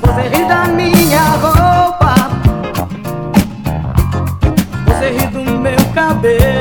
Você ri da minha roupa, você ri do meu cabelo.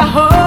I hope.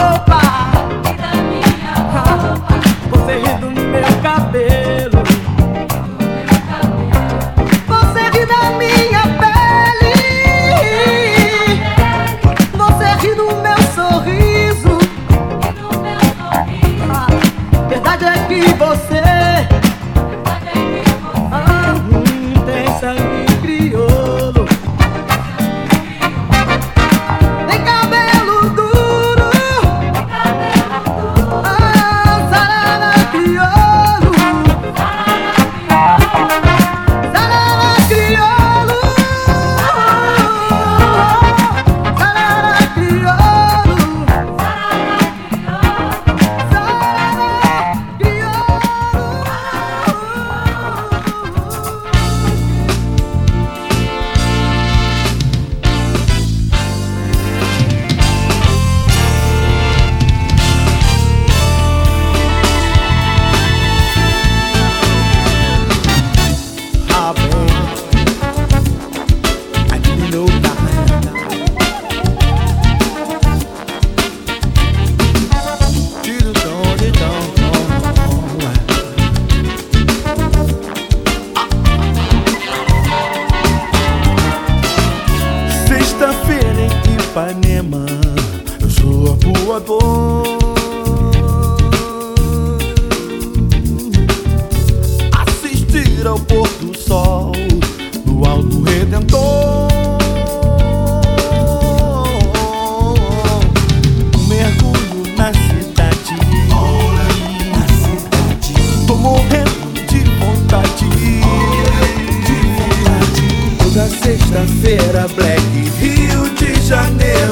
sexta-feira, Black Rio de Janeiro.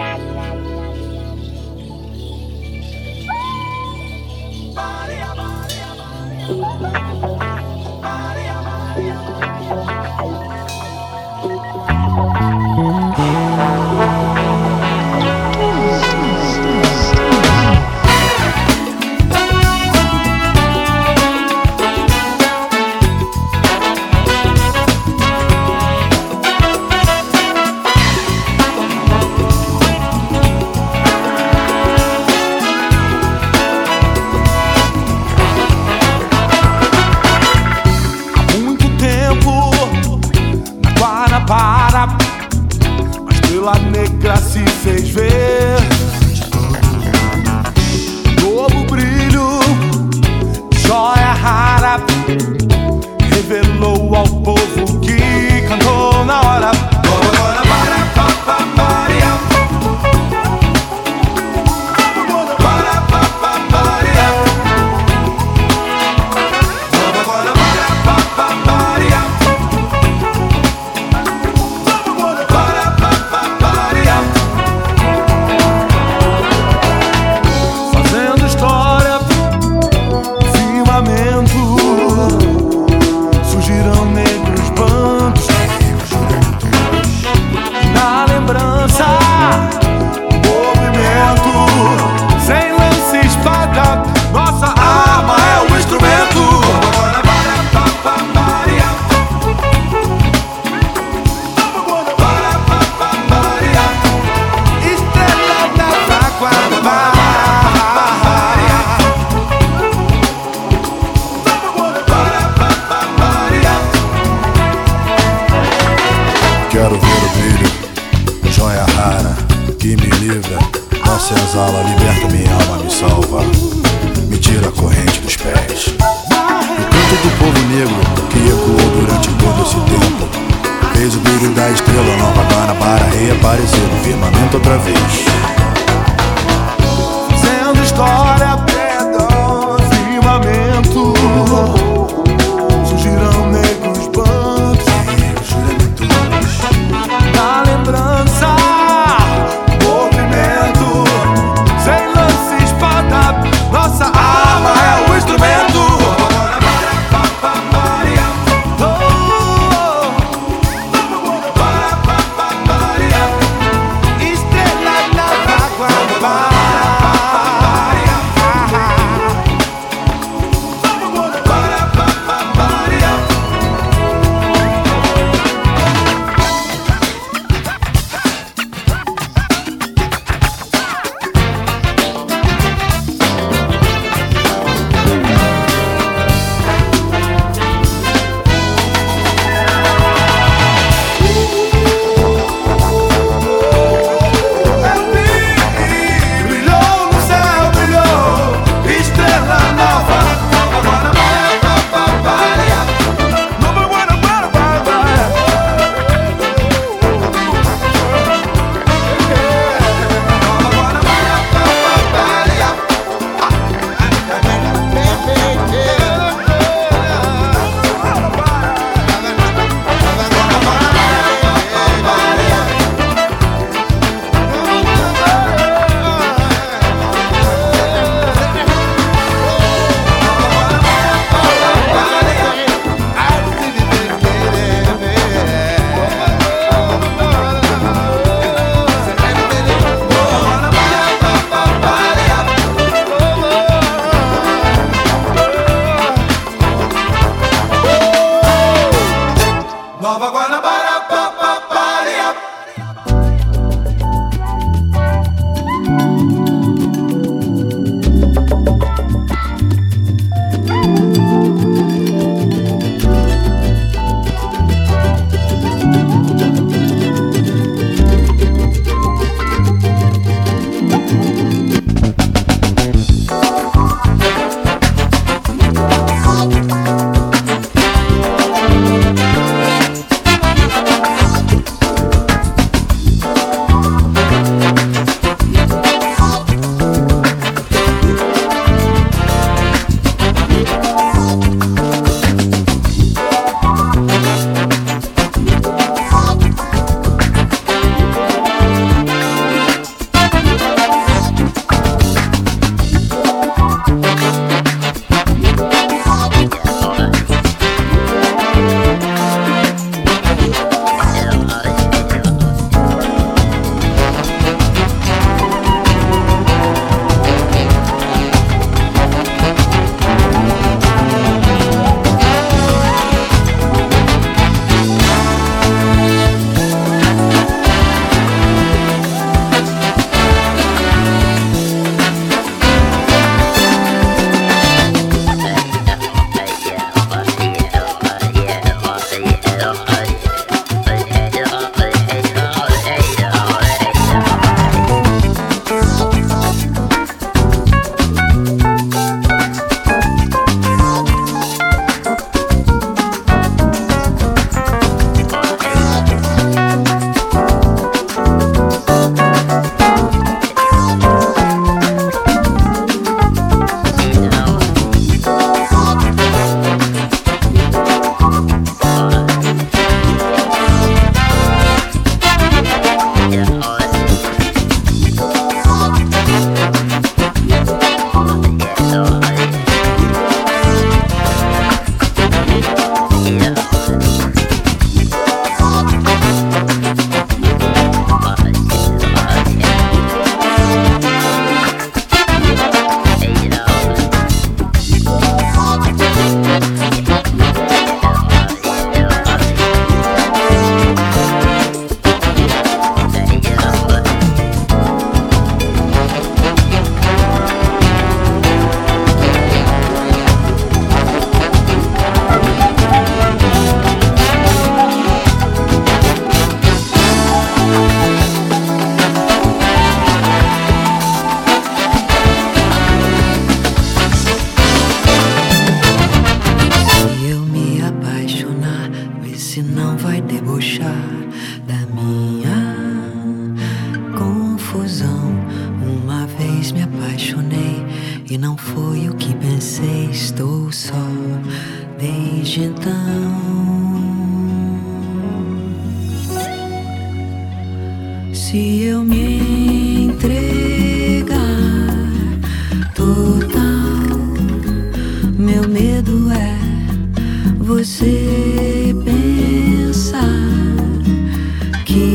la la. Se exala, liberta minha alma, me salva. Me tira a corrente dos pés. O canto do povo negro que ecoou durante todo esse tempo. Fez o brilho da estrela Nova Guanabara reaparecer no firmamento outra vez. Fazendo história,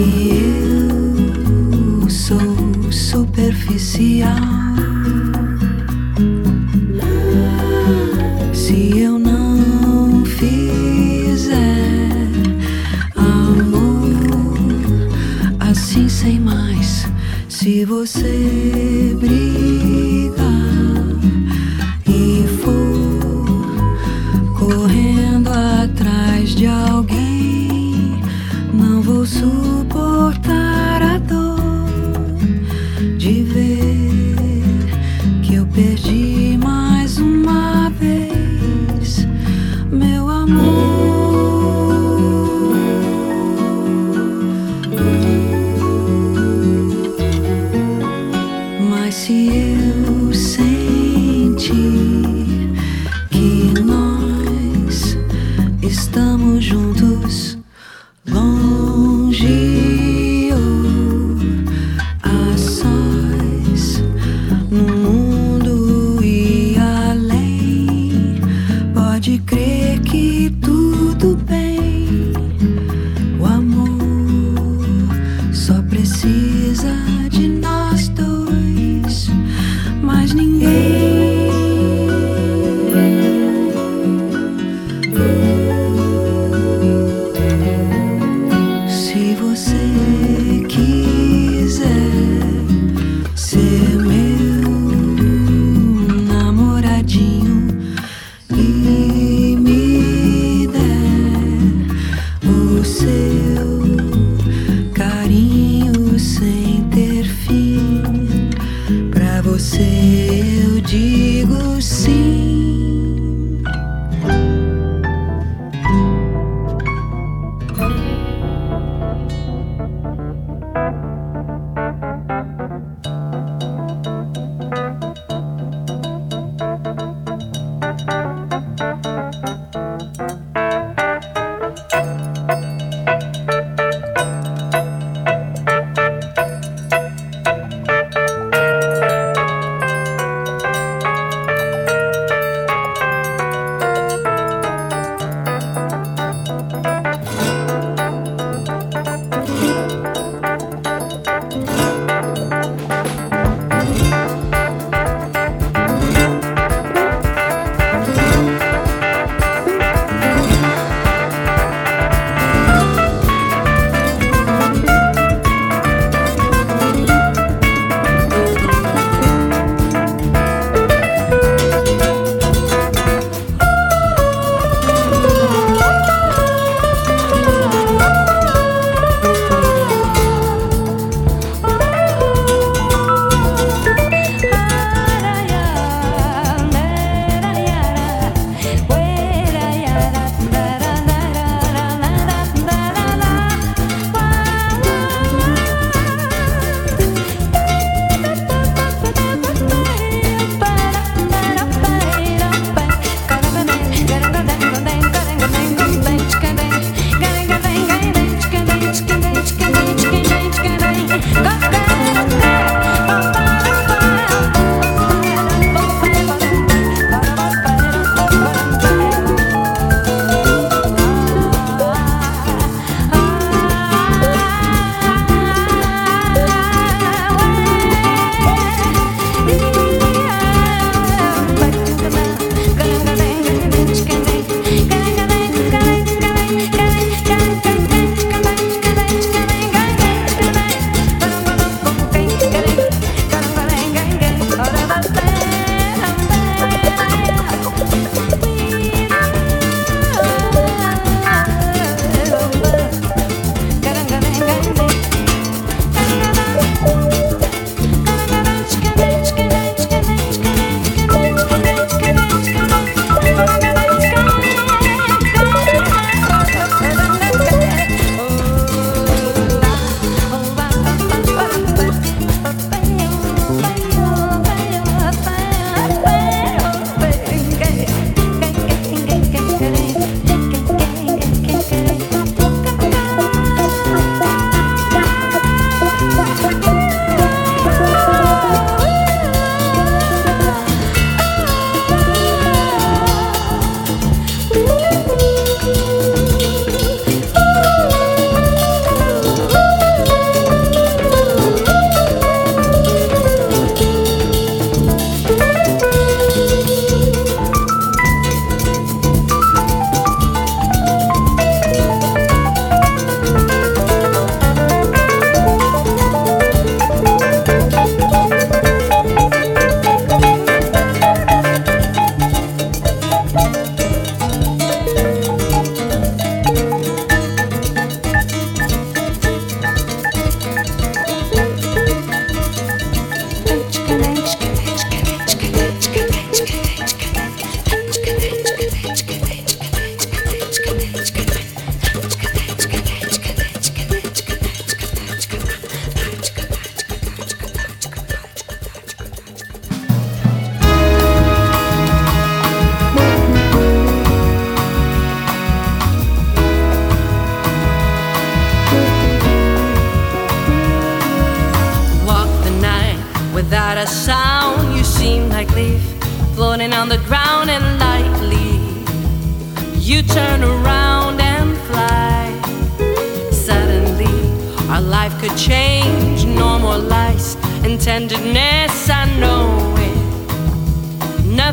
E eu sou superficial. Se eu não fizer amor assim sem mais, se você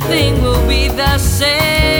Nothing will be the same.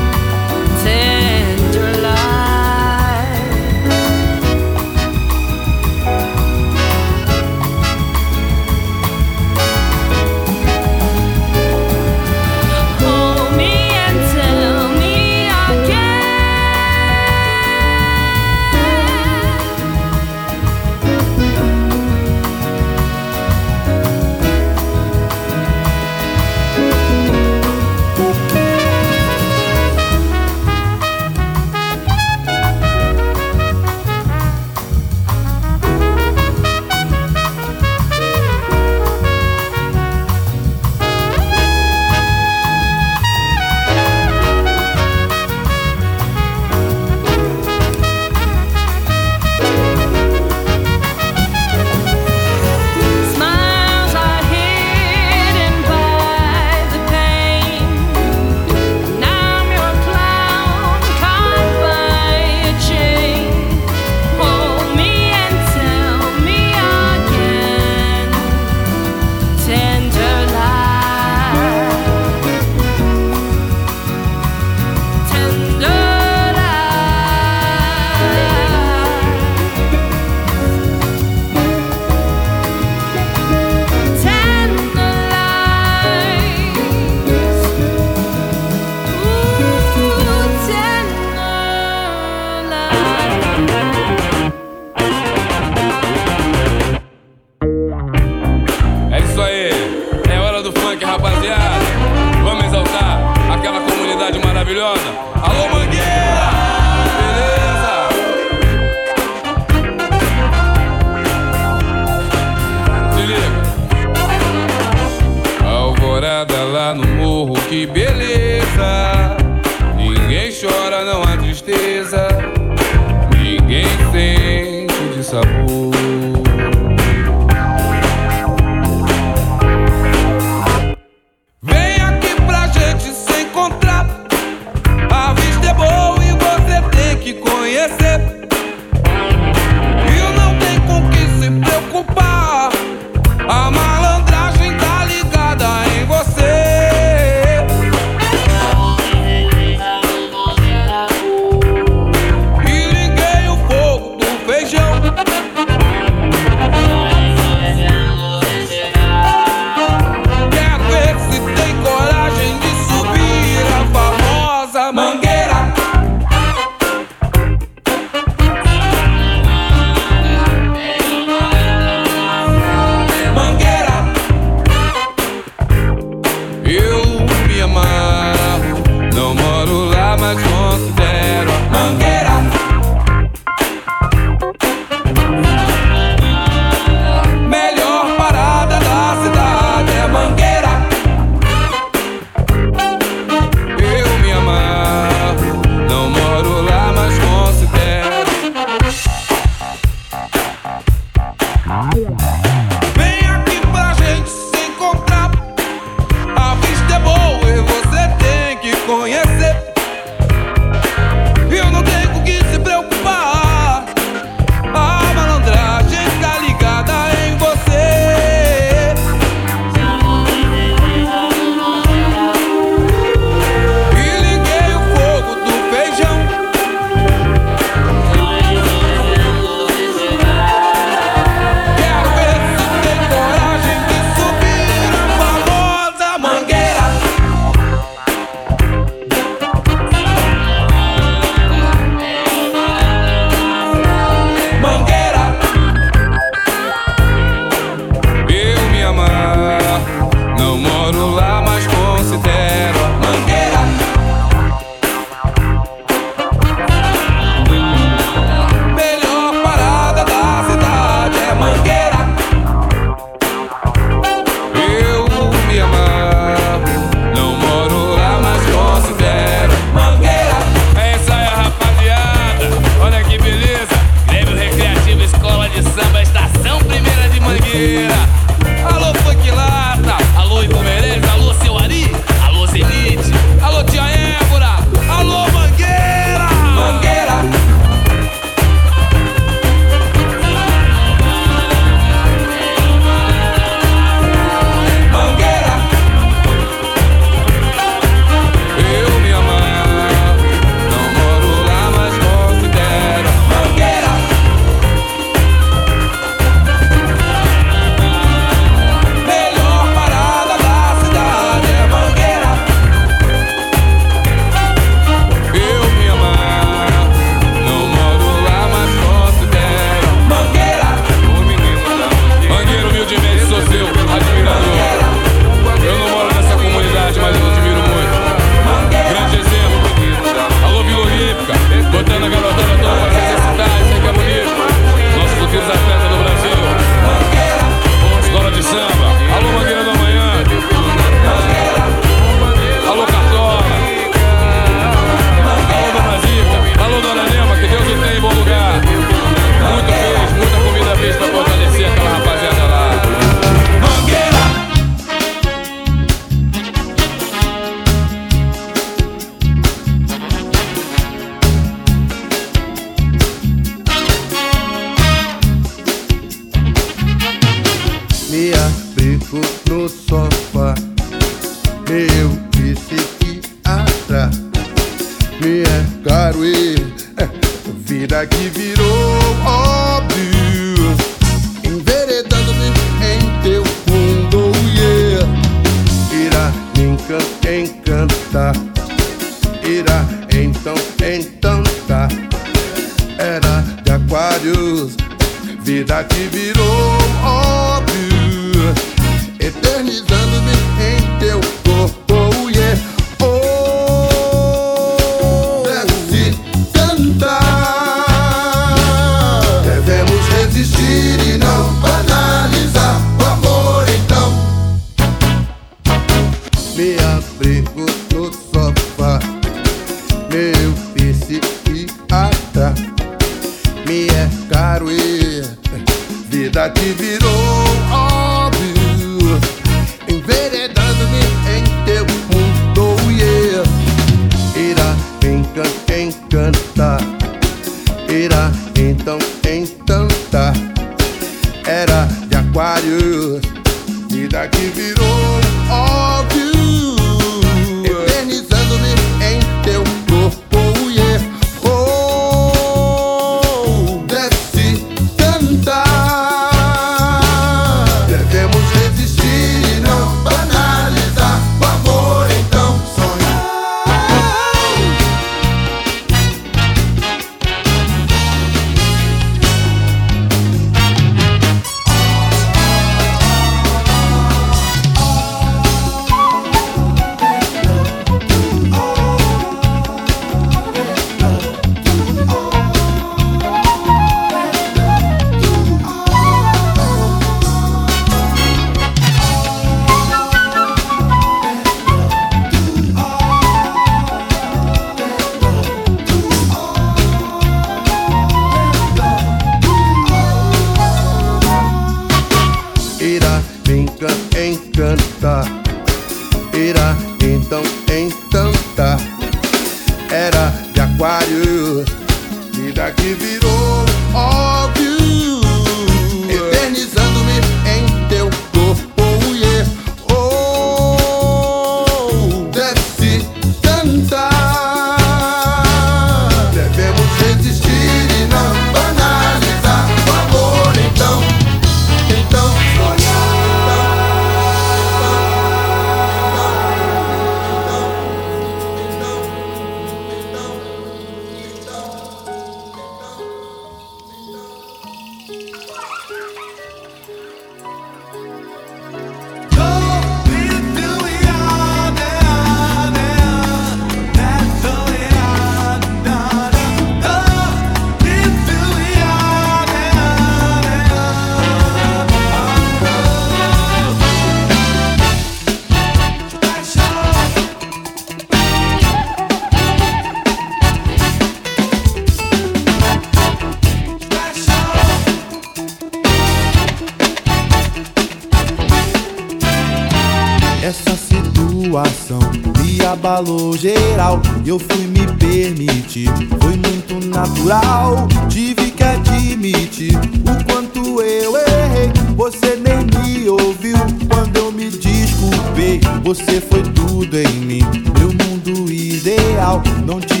Não tive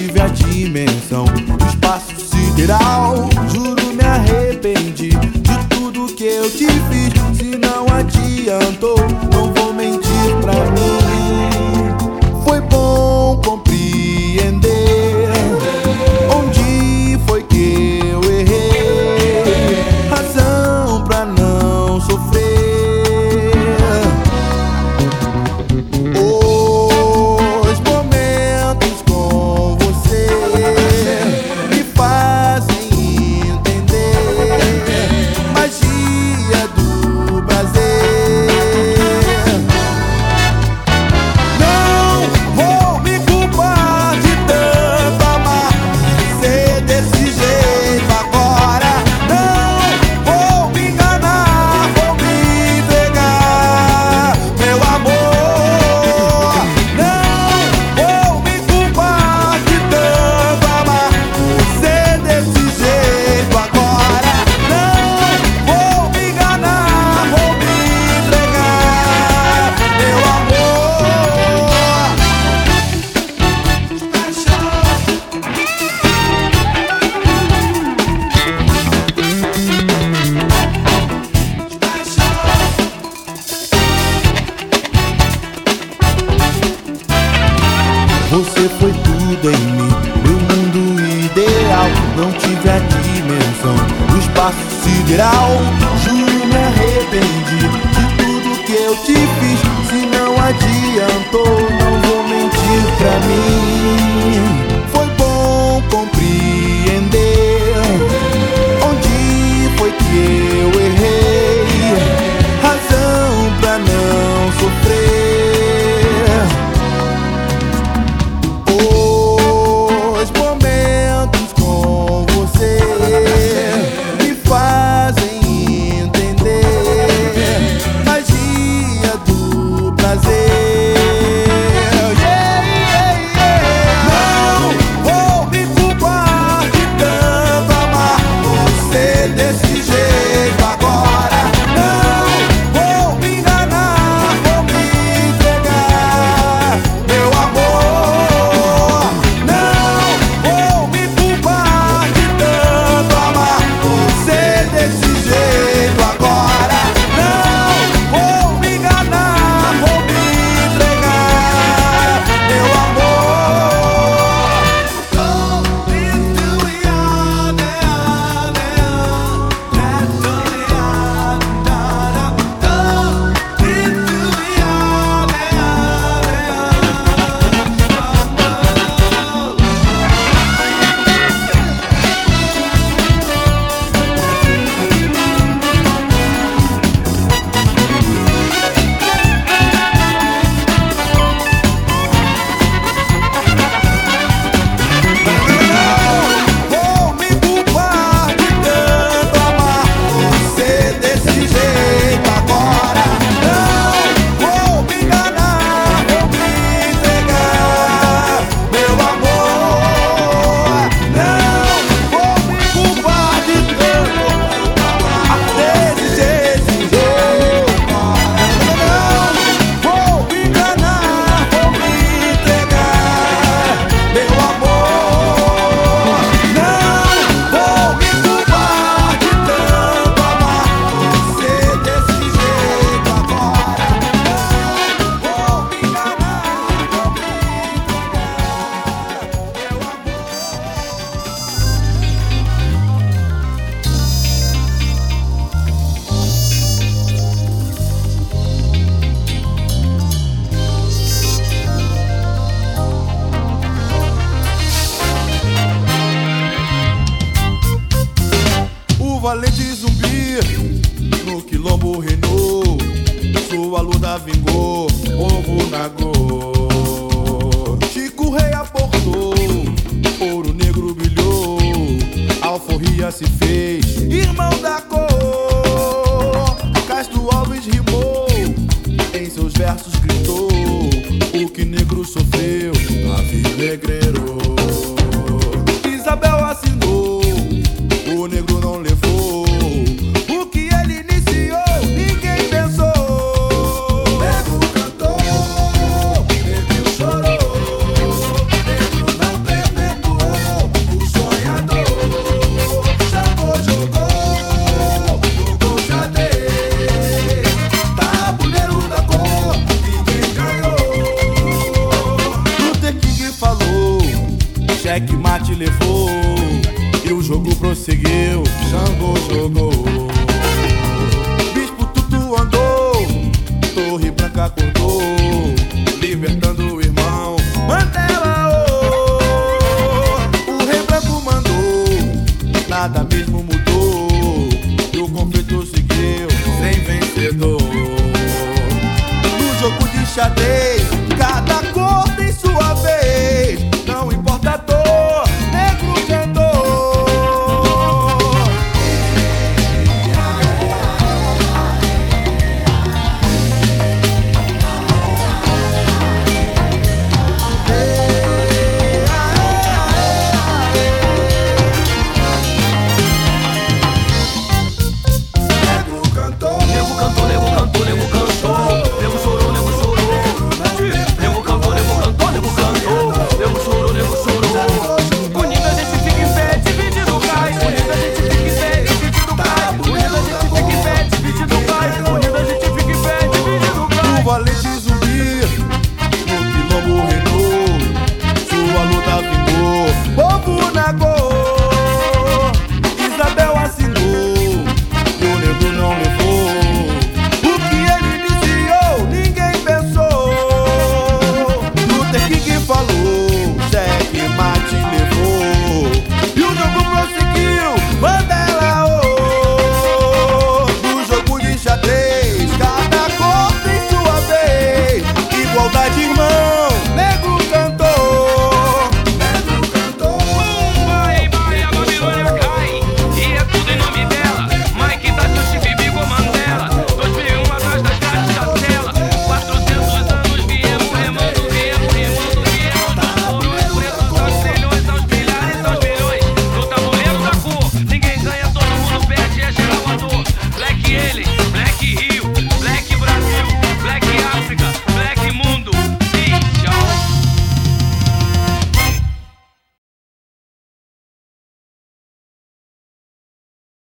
xadrez,